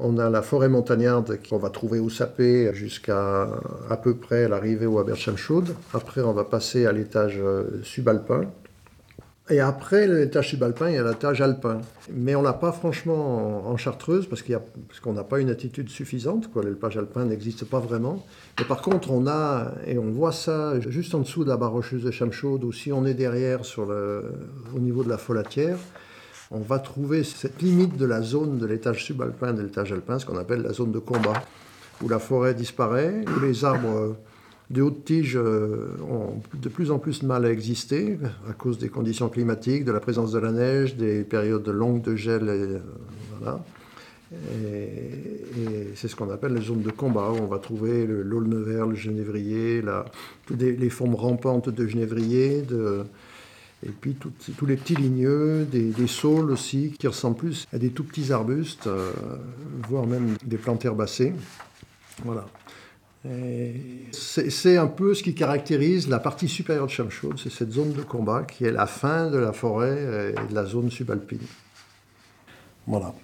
On a la forêt montagnarde qu'on va trouver au Sapé jusqu'à à peu près l'arrivée au Haber-Chamchaud. Après, on va passer à l'étage euh, subalpin. Et après l'étage subalpin, il y a l'étage alpin. Mais on n'a pas franchement en, Chartreuse, parce qu'on n'a pas une attitude suffisante. L'élevage alpin n'existe pas vraiment. Mais par contre, on a, et on voit ça juste en dessous de la barre rocheuse de Chamchaude, ou si on est derrière sur le, au niveau de la folatière, on va trouver cette limite de la zone de l'étage subalpin de l'étage alpin, ce qu'on appelle la zone de combat, où la forêt disparaît, où les arbres de hautes tiges euh, ont de plus en plus de mal à exister à cause des conditions climatiques, de la présence de la neige, des périodes longues de gel. Et, Et, c'est ce qu'on appelle les zones de combat, où on va trouver l'aulne-vert, le genévrier, la, les formes rampantes de genévrier, de, et puis tous les petits ligneux, des, saules aussi, qui ressemblent plus à des tout petits arbustes, euh, voire même des plantes herbacées. Voilà. C'est un peu ce qui caractérise la partie supérieure de Chamchaude, c'est cette zone de combat qui est la fin de la forêt et de la zone subalpine. Voilà.